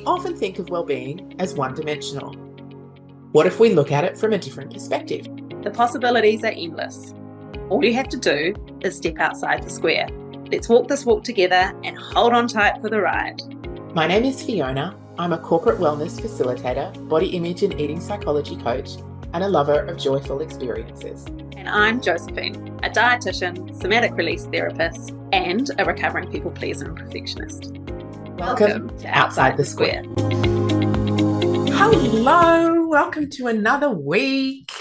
We often think of well-being as one-dimensional. What if we look at it from a different perspective? The possibilities are endless. All you have to do is step outside the square. Let's walk this walk together and hold on tight for the ride. My name is Fiona. I'm a corporate wellness facilitator, body image and eating psychology coach, and a lover of joyful experiences. And I'm Josephine, a dietitian, somatic release therapist, and a recovering people pleaser and perfectionist. Welcome, to Outside, Outside the Square. Hello, welcome to another week.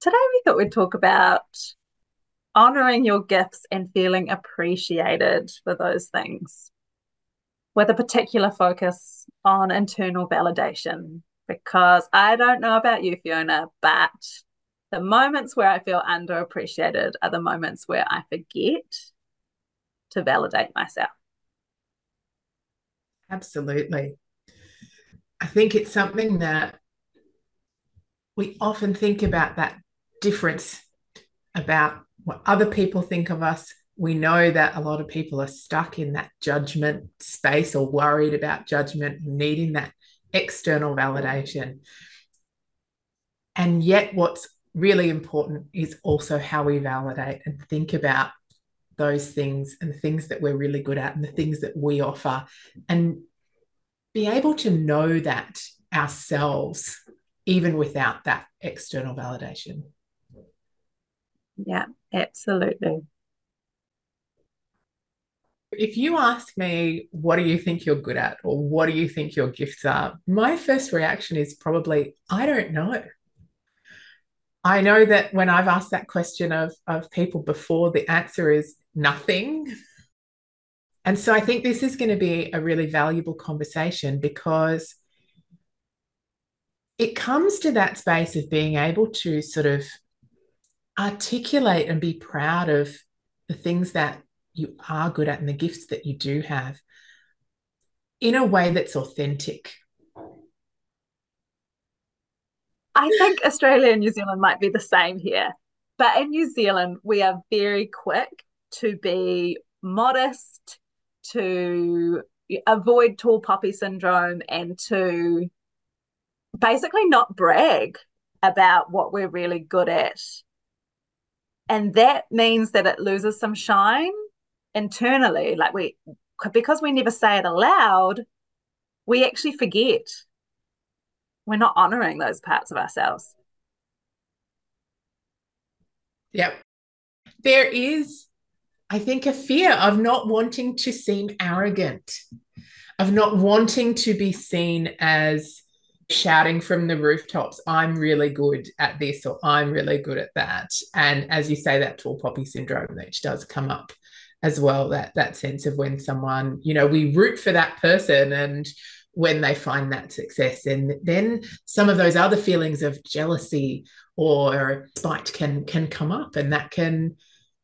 Today we thought we'd talk about honoring your gifts and feeling appreciated for those things with a particular focus on internal validation. Because I don't know about you, Fiona, but the moments where I feel underappreciated are the moments where I forget to validate myself. Absolutely. I think it's something that we often think about that difference about what other people think of us. We know that a lot of people are stuck in that judgment space or worried about judgment, needing that external validation. And yet, what's really important is also how we validate and think about those things and the things that we're really good at and the things that we offer and be able to know that ourselves even without that external validation. Yeah absolutely. If you ask me what do you think you're good at or what do you think your gifts are? My first reaction is probably i don't know. I know that when I've asked that question of, of people before, the answer is nothing. And so I think this is going to be a really valuable conversation because it comes to that space of being able to sort of articulate and be proud of the things that you are good at and the gifts that you do have in a way that's authentic. I think Australia and New Zealand might be the same here. But in New Zealand, we are very quick to be modest, to avoid tall poppy syndrome, and to basically not brag about what we're really good at. And that means that it loses some shine internally. Like we, because we never say it aloud, we actually forget we're not honoring those parts of ourselves. Yep. There is, I think, a fear of not wanting to seem arrogant, of not wanting to be seen as shouting from the rooftops, I'm really good at this or I'm really good at that. And as you say, that tall poppy syndrome, which does come up as well, that that sense of when someone, you know, we root for that person and when they find that success and then some of those other feelings of jealousy or spite can can come up and that can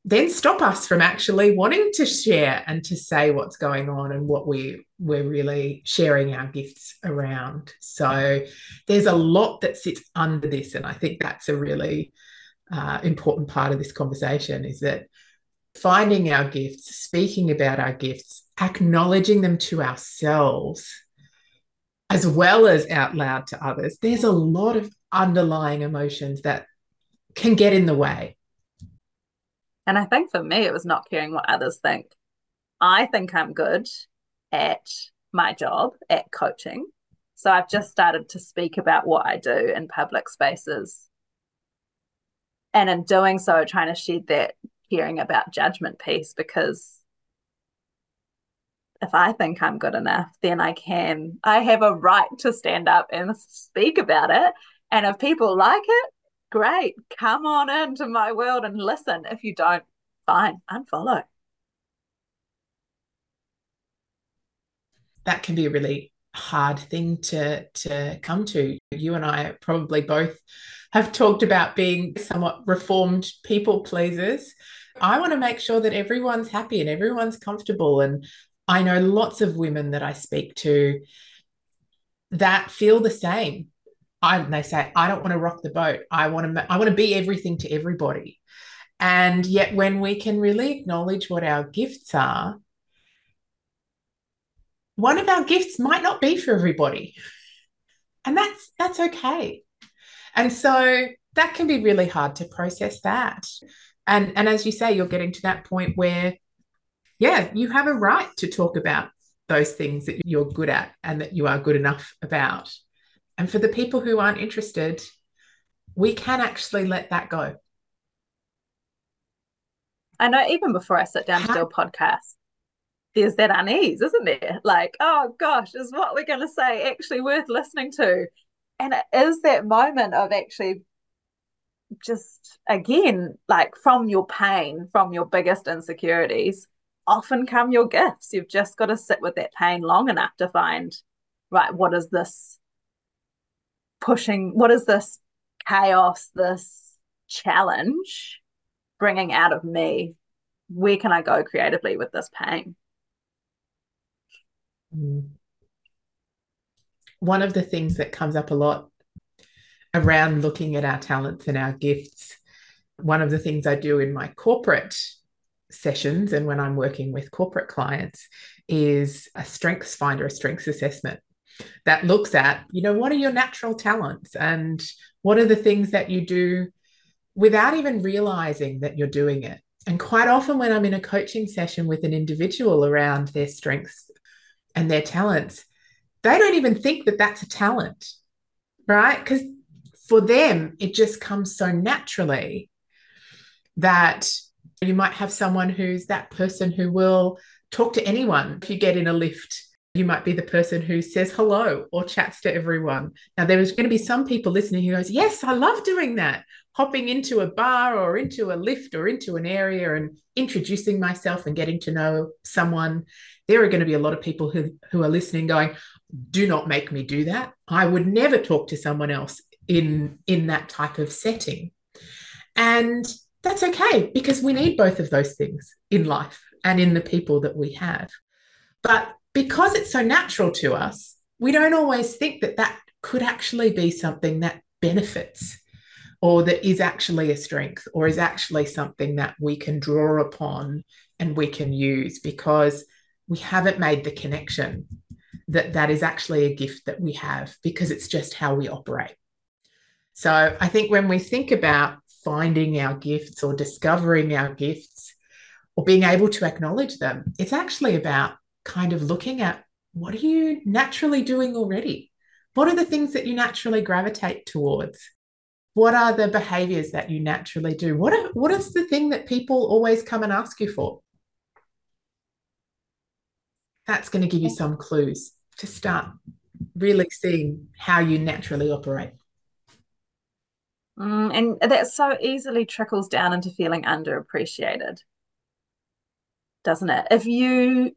then stop us from actually wanting to share and to say what's going on and what we we're really sharing our gifts around so there's a lot that sits under this and i think that's a really uh, important part of this conversation is that finding our gifts speaking about our gifts acknowledging them to ourselves as well as out loud to others, there's a lot of underlying emotions that can get in the way. And I think for me, it was not caring what others think. I think I'm good at my job, at coaching. So I've just started to speak about what I do in public spaces. And in doing so, trying to shed that caring about judgment piece because if I think I'm good enough, then I can, I have a right to stand up and speak about it. And if people like it, great, come on into my world and listen. If you don't, fine, unfollow. That can be a really hard thing to to come to. You and I probably both have talked about being somewhat reformed people pleasers. I want to make sure that everyone's happy and everyone's comfortable and I know lots of women that I speak to that feel the same. I, they say, I don't want to rock the boat. I want to, I want to be everything to everybody. And yet, when we can really acknowledge what our gifts are, one of our gifts might not be for everybody. And that's that's okay. And so that can be really hard to process that. And and as you say, you're getting to that point where yeah, you have a right to talk about those things that you're good at and that you are good enough about. And for the people who aren't interested, we can actually let that go. I know even before I sit down to do a podcast, there's that unease, isn't there? Like, oh gosh, is what we're going to say actually worth listening to? And it is that moment of actually just, again, like from your pain, from your biggest insecurities, often come your gifts. You've just got to sit with that pain long enough to find, right, what is this pushing, what is this chaos, this challenge bringing out of me? Where can I go creatively with this pain? Mm. One of the things that comes up a lot around looking at our talents and our gifts, one of the things I do in my corporate sessions and when I'm working with corporate clients is a strengths finder, a strengths assessment that looks at, you know, what are your natural talents and what are the things that you do without even realizing that you're doing it. And quite often, when I'm in a coaching session with an individual around their strengths and their talents, they don't even think that that's a talent, right? Because for them, it just comes so naturally that you might have someone who's that person who will talk to anyone. If you get in a lift, you might be the person who says hello or chats to everyone. Now, there is going to be some people listening who goes, Yes, I love doing that. Hopping into a bar or into a lift or into an area and introducing myself and getting to know someone. There are going to be a lot of people who, who are listening going, Do not make me do that. I would never talk to someone else in, in that type of setting. And that's okay because we need both of those things in life and in the people that we have. But because it's so natural to us, we don't always think that that could actually be something that benefits or that is actually a strength or is actually something that we can draw upon and we can use because we haven't made the connection that that is actually a gift that we have because it's just how we operate. So I think when we think about finding our gifts or discovering our gifts or being able to acknowledge them. It's actually about kind of looking at what are you naturally doing already? What are the things that you naturally gravitate towards? What are the behaviors that you naturally do? What, are, what is the thing that people always come and ask you for? That's going to give you some clues to start really seeing how you naturally operate. Mm, and that so easily trickles down into feeling underappreciated, doesn't it? If you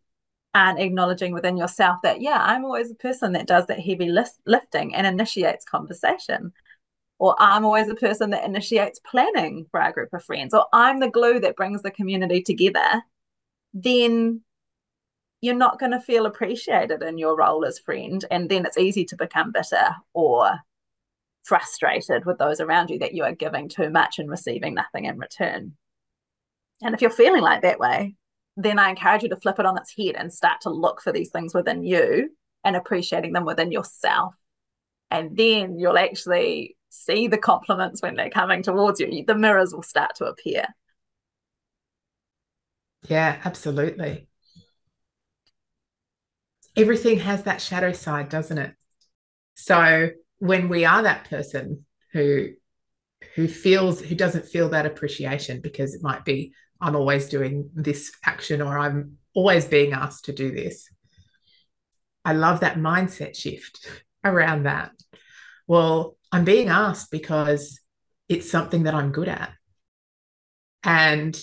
aren't acknowledging within yourself that, yeah, I'm always a person that does that heavy list- lifting and initiates conversation, or I'm always a person that initiates planning for our group of friends, or I'm the glue that brings the community together, then you're not going to feel appreciated in your role as friend. And then it's easy to become bitter or frustrated with those around you that you are giving too much and receiving nothing in return. And if you're feeling like that way, then I encourage you to flip it on its head and start to look for these things within you and appreciating them within yourself. And then you'll actually see the compliments when they're coming towards you. The mirrors will start to appear. Yeah, absolutely. Everything has that shadow side, doesn't it? So when we are that person who who feels who doesn't feel that appreciation because it might be I'm always doing this action or I'm always being asked to do this. I love that mindset shift around that. Well, I'm being asked because it's something that I'm good at. And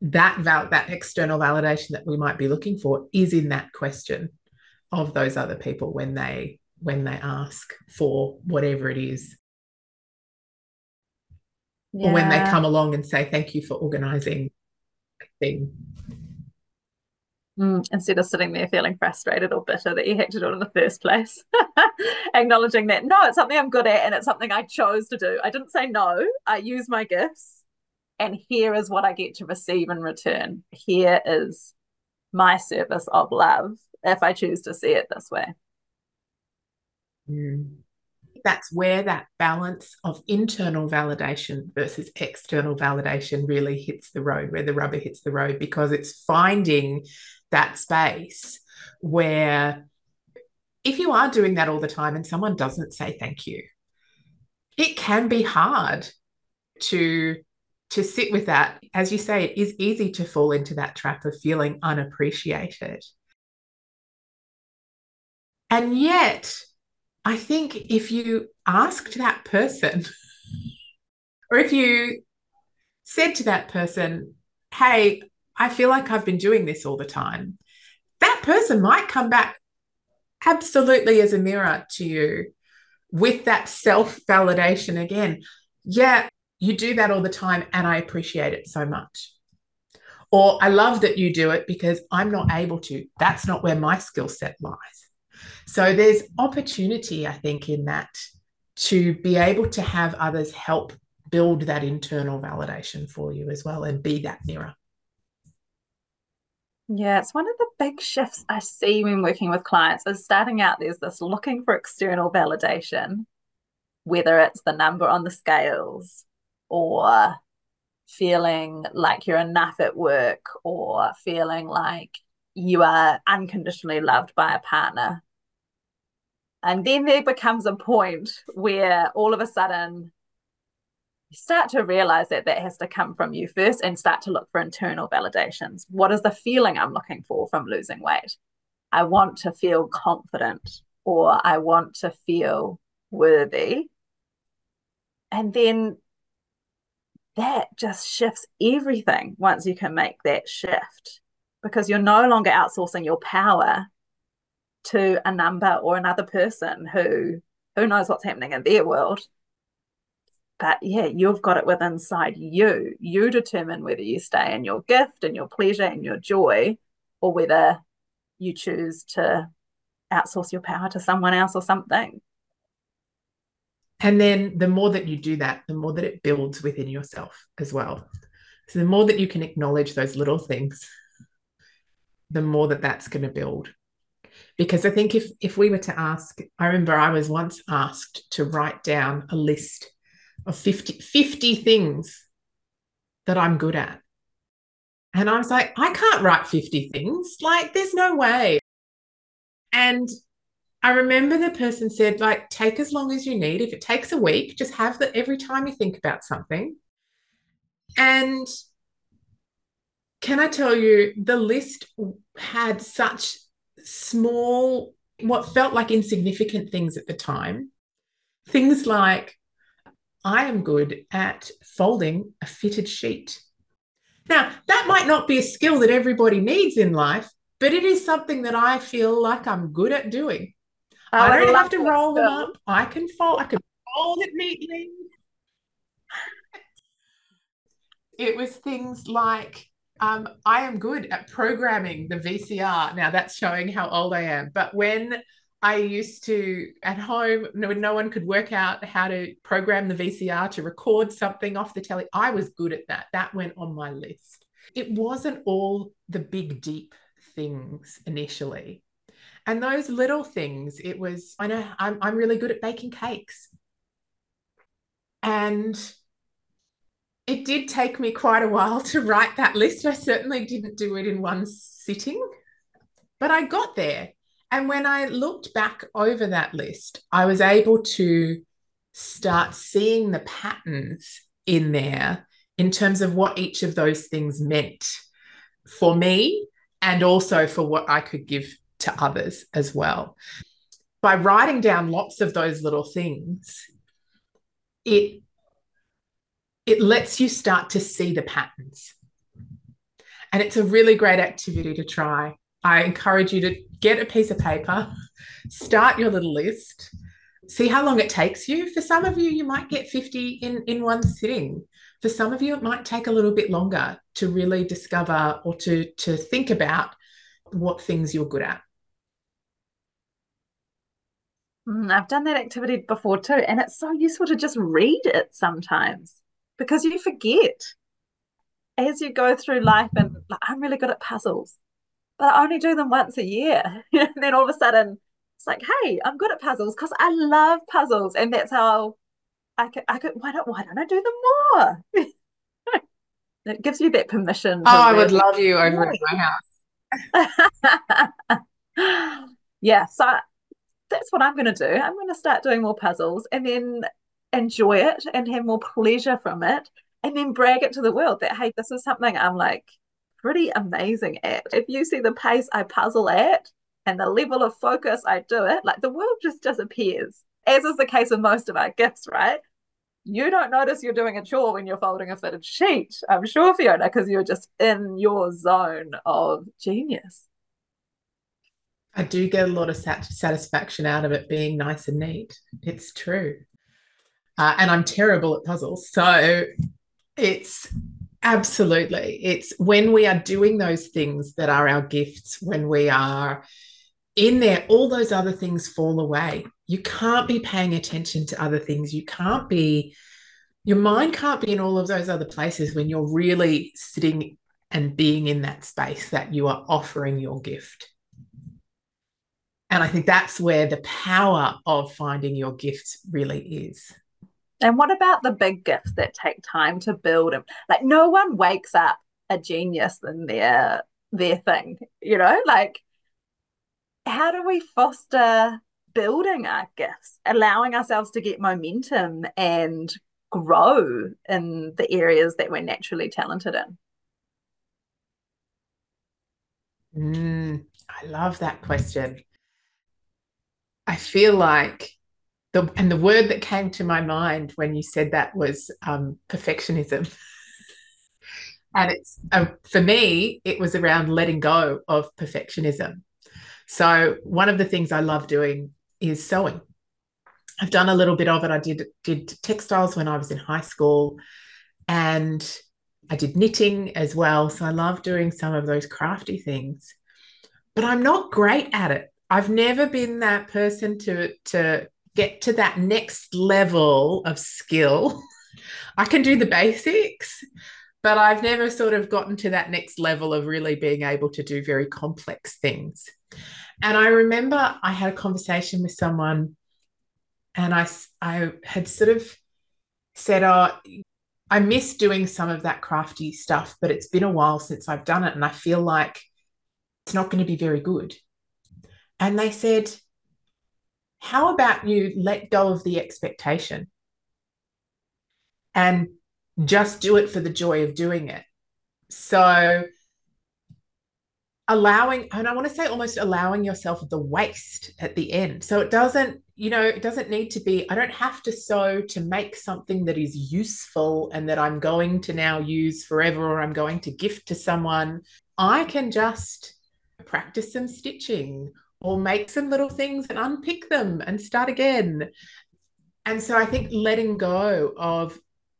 that val- that external validation that we might be looking for is in that question of those other people when they when they ask for whatever it is. Yeah. Or when they come along and say, thank you for organizing thing. Mm, instead of sitting there feeling frustrated or bitter that you had to do it in the first place, acknowledging that no, it's something I'm good at and it's something I chose to do. I didn't say no, I use my gifts, and here is what I get to receive in return. Here is my service of love if I choose to see it this way. Mm. That's where that balance of internal validation versus external validation really hits the road, where the rubber hits the road, because it's finding that space where if you are doing that all the time and someone doesn't say thank you, it can be hard to to sit with that. As you say it is easy to fall into that trap of feeling unappreciated. And yet i think if you asked that person or if you said to that person hey i feel like i've been doing this all the time that person might come back absolutely as a mirror to you with that self validation again. Yeah, you do that all the time, and I appreciate it so much. Or I love that you do it because I'm not able to. That's not where my skill set lies. So there's opportunity, I think, in that to be able to have others help build that internal validation for you as well and be that mirror. Yeah, it's one of the big shifts I see when working with clients is starting out there's this looking for external validation, whether it's the number on the scales or feeling like you're enough at work or feeling like you are unconditionally loved by a partner. And then there becomes a point where all of a sudden you start to realize that that has to come from you first and start to look for internal validations. What is the feeling I'm looking for from losing weight? I want to feel confident or I want to feel worthy. And then that just shifts everything once you can make that shift because you're no longer outsourcing your power to a number or another person who who knows what's happening in their world but yeah, you've got it within inside you. You determine whether you stay in your gift and your pleasure and your joy, or whether you choose to outsource your power to someone else or something. And then the more that you do that, the more that it builds within yourself as well. So the more that you can acknowledge those little things, the more that that's going to build. Because I think if if we were to ask, I remember I was once asked to write down a list of 50, 50 things that I'm good at. And I was like, I can't write 50 things. Like, there's no way. And I remember the person said, like, take as long as you need. If it takes a week, just have that every time you think about something. And can I tell you, the list had such small, what felt like insignificant things at the time. Things like I am good at folding a fitted sheet. Now, that might not be a skill that everybody needs in life, but it is something that I feel like I'm good at doing. I, I don't have to roll them up. I can fold, I can fold it neatly. it was things like um, I am good at programming the VCR. Now that's showing how old I am. But when I used to at home when no one could work out how to program the VCR to record something off the telly. I was good at that. That went on my list. It wasn't all the big deep things initially. And those little things, it was, I know I'm, I'm really good at baking cakes. And it did take me quite a while to write that list. I certainly didn't do it in one sitting, but I got there and when I looked back over that list, I was able to start seeing the patterns in there in terms of what each of those things meant for me and also for what I could give to others as well. By writing down lots of those little things, it it lets you start to see the patterns. And it's a really great activity to try. I encourage you to get a piece of paper, start your little list, see how long it takes you. For some of you, you might get 50 in, in one sitting. For some of you, it might take a little bit longer to really discover or to, to think about what things you're good at. Mm, I've done that activity before too, and it's so useful to just read it sometimes because you forget as you go through life. And like, I'm really good at puzzles but I only do them once a year. and then all of a sudden, it's like, hey, I'm good at puzzles because I love puzzles. And that's how I could, I could, why don't, why don't I do them more? it gives you that permission. Oh, I would love you over at my house. yeah. So that's what I'm going to do. I'm going to start doing more puzzles and then enjoy it and have more pleasure from it and then brag it to the world that, hey, this is something I'm like pretty amazing at. If you see the pace I puzzle at and the level of focus I do it, like the world just disappears, as is the case with most of our gifts, right? You don't notice you're doing a chore when you're folding a fitted sheet, I'm sure, Fiona, because you're just in your zone of genius. I do get a lot of sat- satisfaction out of it being nice and neat. It's true. Uh, and I'm terrible at puzzles. So it's absolutely, it's when we are doing those things that are our gifts, when we are in there, all those other things fall away. You can't be paying attention to other things. You can't be, your mind can't be in all of those other places when you're really sitting and being in that space that you are offering your gift. And I think that's where the power of finding your gifts really is. And what about the big gifts that take time to build? And like, no one wakes up a genius in their their thing, you know. Like, how do we foster building our gifts, allowing ourselves to get momentum and grow in the areas that we're naturally talented in? Mm, I love that question. I feel like the and the word that came to my mind when you said that was um, perfectionism. and it's uh, for me, it was around letting go of perfectionism. So one of the things I love doing is sewing. I've done a little bit of it. I did did textiles when I was in high school, and I did knitting as well. So I love doing some of those crafty things, but I'm not great at it. I've never been that person to to get to that next level of skill. I can do the basics, but I've never sort of gotten to that next level of really being able to do very complex things. And I remember I had a conversation with someone and I, I had sort of said, Oh, I miss doing some of that crafty stuff, but it's been a while since I've done it. And I feel like it's not going to be very good. And they said, How about you let go of the expectation and just do it for the joy of doing it? So, allowing, and I want to say almost allowing yourself the waste at the end. So, it doesn't, you know, it doesn't need to be, I don't have to sew to make something that is useful and that I'm going to now use forever or I'm going to gift to someone. I can just practice some stitching or make some little things and unpick them and start again. And so I think letting go of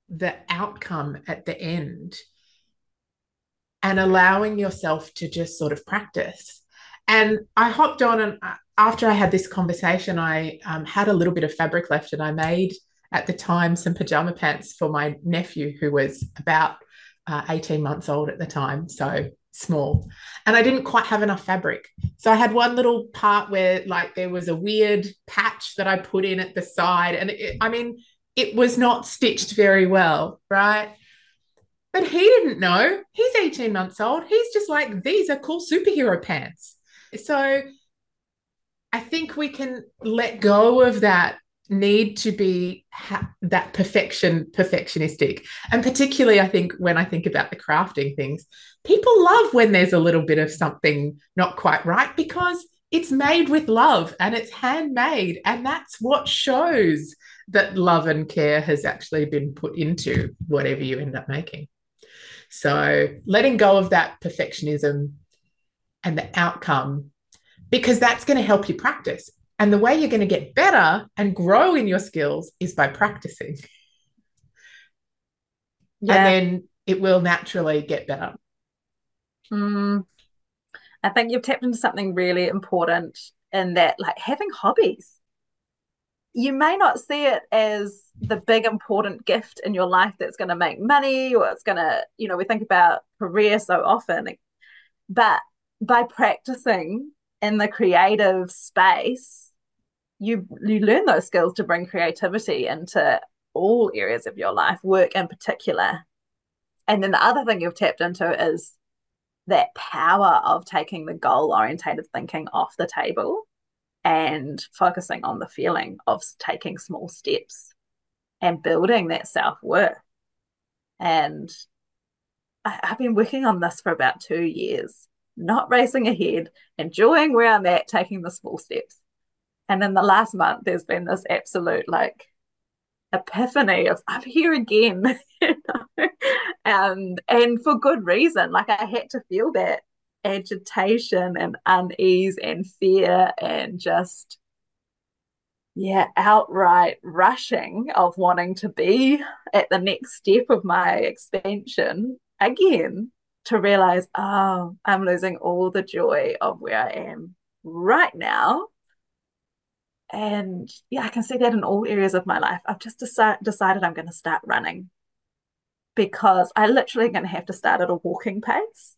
the outcome at the end and allowing yourself to just sort of practice. And I hopped on, and after I had this conversation, I um, had a little bit of fabric left, and I made at the time some pajama pants for my nephew who was about uh, 18 months old at the time. So small and I didn't quite have enough fabric. So I had one little part where like there was a weird patch that I put in at the side and it, I mean it was not stitched very well, right? But he didn't know. He's 18 months old. He's just like these are cool superhero pants. So I think we can let go of that need to be ha- that perfection perfectionistic. And particularly i think when i think about the crafting things people love when there's a little bit of something not quite right because it's made with love and it's handmade. And that's what shows that love and care has actually been put into whatever you end up making. So letting go of that perfectionism and the outcome because that's going to help you practice and the way you're going to get better and grow in your skills is by practicing. Yeah. And then it will naturally get better. Mm, I think you've tapped into something really important in that, like having hobbies. You may not see it as the big important gift in your life that's going to make money or it's going to, you know, we think about career so often, but by practicing in the creative space, you you learn those skills to bring creativity into all areas of your life, work in particular. And then the other thing you've tapped into is that power of taking the goal orientated thinking off the table and focusing on the feeling of taking small steps and building that self worth. And I, have been working on this for about two years, not racing ahead, enjoying where I'm at, taking the small steps. And in the last month, there's been this absolute like epiphany of I'm here again, and and for good reason. Like I had to feel that agitation and unease and fear and just yeah outright rushing of wanting to be at the next step of my expansion again to realize oh i'm losing all the joy of where i am right now and yeah i can see that in all areas of my life i've just deci- decided i'm going to start running because i literally going to have to start at a walking pace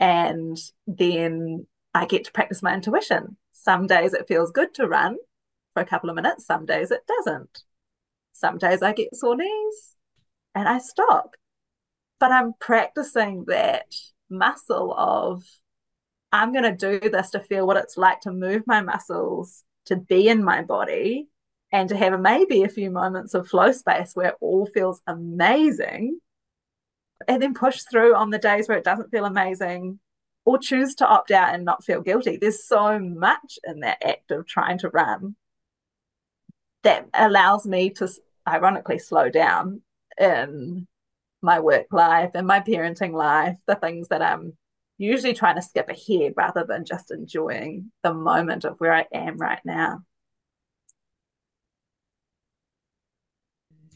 and then I get to practice my intuition. Some days it feels good to run for a couple of minutes, some days it doesn't. Some days I get sore knees and I stop. But I'm practicing that muscle of I'm going to do this to feel what it's like to move my muscles, to be in my body, and to have maybe a few moments of flow space where it all feels amazing and then push through on the days where it doesn't feel amazing or choose to opt out and not feel guilty. There's so much in that act of trying to run that allows me to ironically slow down in my work life and my parenting life, the things that I'm usually trying to skip ahead rather than just enjoying the moment of where I am right now.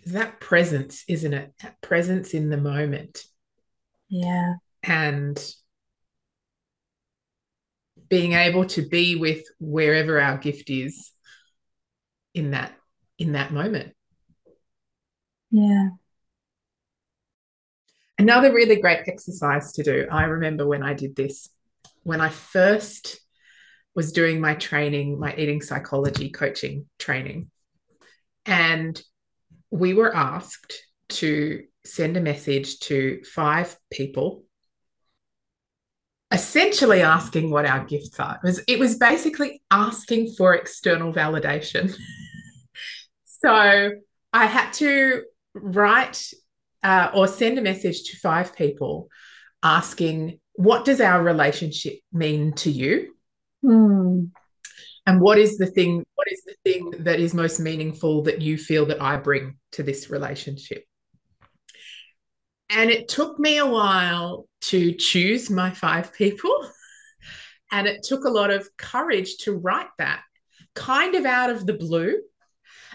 that presence, isn't it? That presence in the moment. Yeah. And being able to be with wherever our gift is in that in that moment. Yeah. Another really great exercise to do. I remember when I did this when I first was doing my training, my eating psychology coaching training. And we were asked to send a message to five people essentially asking what our gifts are. It was, it was basically asking for external validation. so I had to write uh, or send a message to five people asking, What does our relationship mean to you? Hmm. And what is the thing what is the thing that is most meaningful that you feel that i bring to this relationship? And it took me a while to choose my five people and it took a lot of courage to write that kind of out of the blue.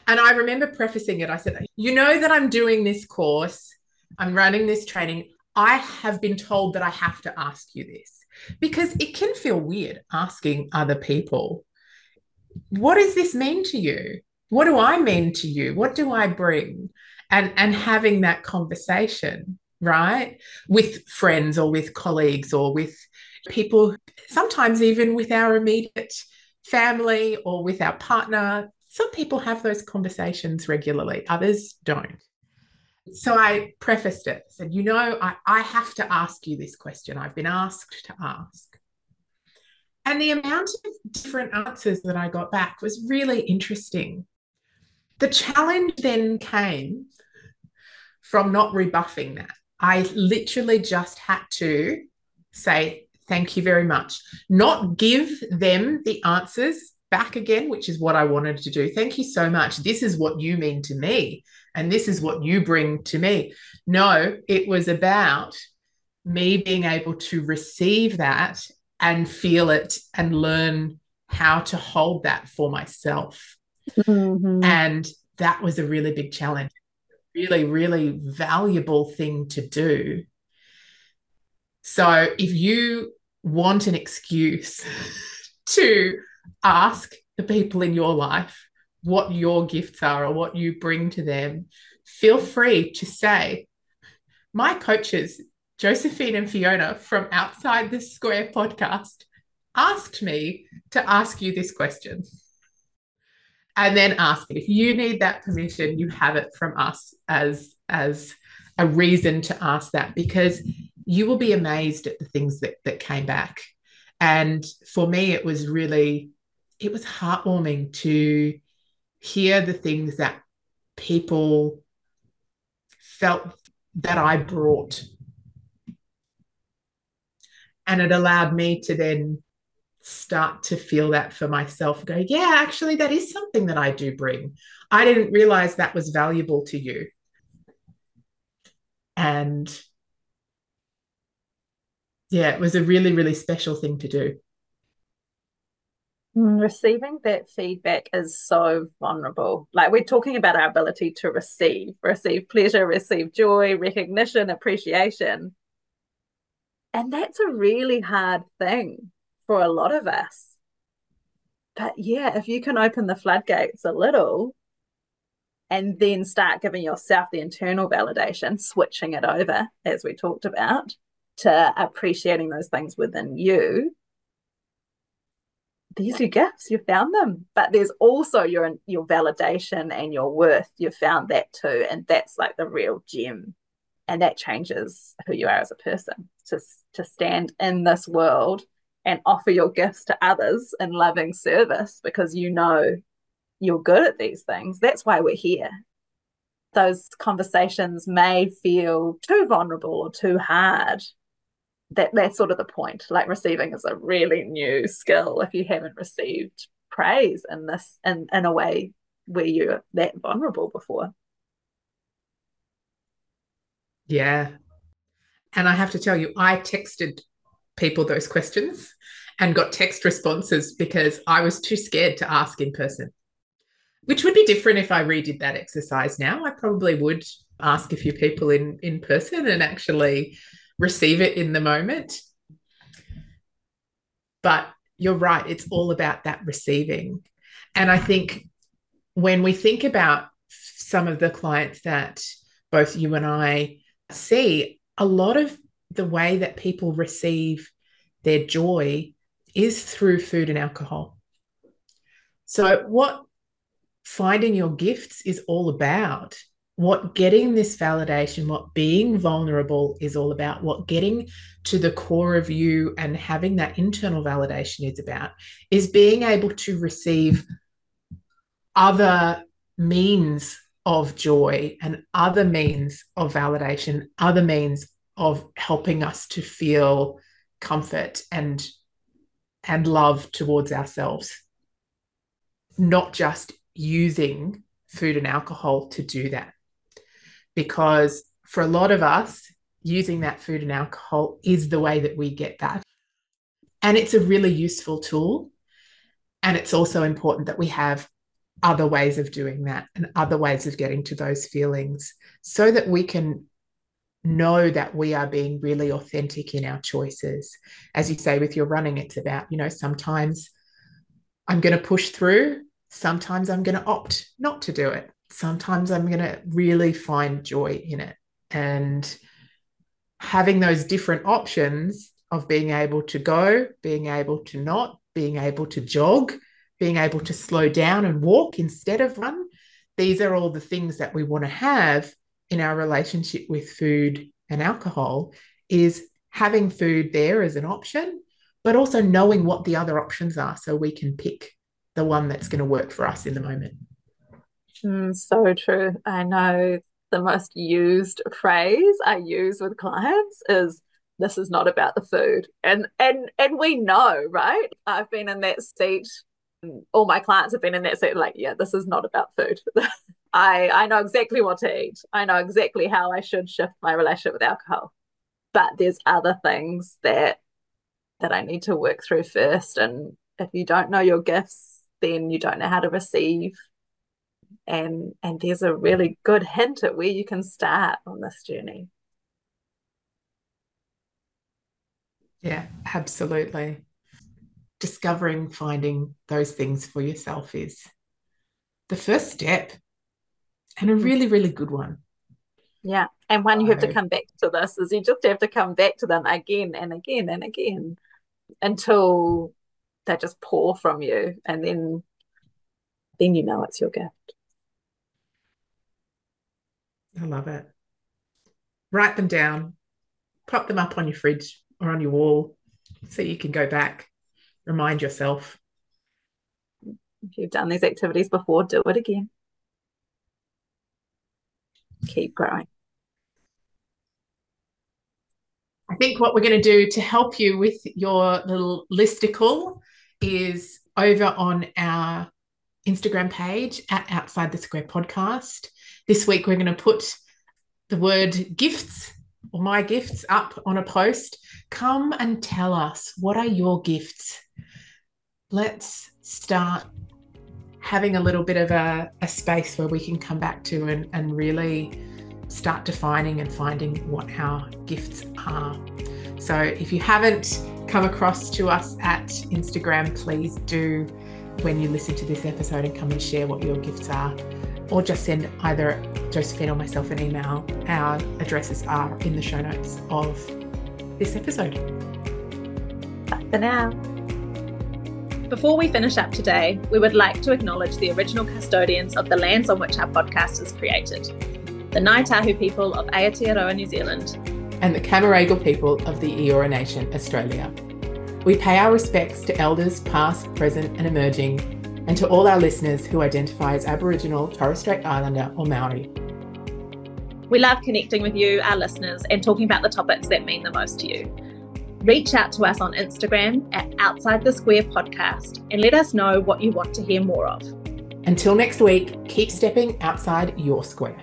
And i remember prefacing it. I said you know that i'm doing this course i'm running this training i have been told that i have to ask you this because it can feel weird asking other people what does this mean to you? What do I mean to you? What do I bring? And and having that conversation, right? With friends or with colleagues or with people, sometimes even with our immediate family or with our partner. Some people have those conversations regularly, others don't. So I prefaced it, said, you know, I, I have to ask you this question. I've been asked to ask. And the amount of different answers that I got back was really interesting. The challenge then came from not rebuffing that. I literally just had to say, thank you very much, not give them the answers back again, which is what I wanted to do. Thank you so much. This is what you mean to me, and this is what you bring to me. No, it was about me being able to receive that and feel it and learn how to hold that for myself. Mm-hmm. And that was a really big challenge, really, really valuable thing to do. So if you want an excuse to ask the people in your life what your gifts are or what you bring to them, feel free to say, My coaches Josephine and Fiona from Outside the Square podcast asked me to ask you this question. And then ask me if you need that permission, you have it from us as, as a reason to ask that because you will be amazed at the things that, that came back. And for me, it was really, it was heartwarming to hear the things that people felt that I brought. And it allowed me to then start to feel that for myself go, yeah, actually, that is something that I do bring. I didn't realize that was valuable to you. And yeah, it was a really, really special thing to do. Mm, receiving that feedback is so vulnerable. Like we're talking about our ability to receive, receive pleasure, receive joy, recognition, appreciation. And that's a really hard thing for a lot of us. But yeah, if you can open the floodgates a little and then start giving yourself the internal validation, switching it over, as we talked about, to appreciating those things within you, these are your gifts you found them. But there's also your your validation and your worth. You found that too and that's like the real gem. And that changes who you are as a person to to stand in this world and offer your gifts to others in loving service because you know you're good at these things. That's why we're here. Those conversations may feel too vulnerable or too hard that that's sort of the point. Like receiving is a really new skill if you haven't received praise in this in, in a way where you're that vulnerable before. Yeah. And I have to tell you, I texted people those questions and got text responses because I was too scared to ask in person, which would be different if I redid that exercise now. I probably would ask a few people in in person and actually receive it in the moment. But you're right, it's all about that receiving. And I think when we think about some of the clients that both you and I see, a lot of the way that people receive their joy is through food and alcohol. So, what finding your gifts is all about what getting this validation, what being vulnerable is all about, what getting to the core of you and having that internal validation is about, is being able to receive other means of joy and other means of validation, other means of helping us to feel comfort and and love towards ourselves. Not just using food and alcohol to do that because for a lot of us, using that food and alcohol is the way that we get that. And it's a really useful tool. And it's also important that we have other ways of doing that and other ways of getting to those feelings so that we can know that we are being really authentic in our choices. As you say, with your running, it's about, you know, sometimes I'm going to push through, sometimes I'm going to opt not to do it sometimes I'm going to really find joy in it. And having those different options of being able to go, being able to not, being able to jog, being able to slow down and walk instead of run. These are all the things that we want to have in our relationship with food and alcohol is having food there as an option, but also knowing what the other options are so we can pick the one that's going to work for us in the moment. Mm, so true. I know the most used phrase I use with clients is this is not about the food. And and and we know, right? I've been in that seat. All my clients have been in that seat like, yeah, this is not about food. I I know exactly what to eat. I know exactly how I should shift my relationship with alcohol. But there's other things that that I need to work through first. And if you don't know your gifts, then you don't know how to receive and and there's a really good hint at where you can start on this journey yeah absolutely discovering finding those things for yourself is the first step and a mm. really really good one Yeah. And one you have to come back to this is you just have to come back to them again and again and again until they just pour from you and then then you know it's your gift. I love it. Write them down, prop them up on your fridge or on your wall so you can go back, remind yourself. If you've done these activities before, do it again. Keep growing. I think what we're going to do to help you with your little listicle is over on our Instagram page at Outside the Square Podcast. This week, we're going to put the word gifts or my gifts up on a post. Come and tell us what are your gifts? Let's start having a little bit of a, a space where we can come back to and, and really start defining and finding what our gifts are. So if you haven't come across to us at Instagram, please do when you listen to this episode and come and share what your gifts are, or just send either Josephine or myself an email. Our addresses are in the show notes of this episode. Bye for now. Before we finish up today, we would like to acknowledge the original custodians of the lands on which our podcast is created the Ngāi Tahu people of Aotearoa, New Zealand, and the Camaragal people of the Eora Nation, Australia. We pay our respects to elders past, present, and emerging, and to all our listeners who identify as Aboriginal, Torres Strait Islander, or Maori. We love connecting with you, our listeners, and talking about the topics that mean the most to you. Reach out to us on Instagram at Outside the Square Podcast and let us know what you want to hear more of. Until next week, keep stepping outside your square.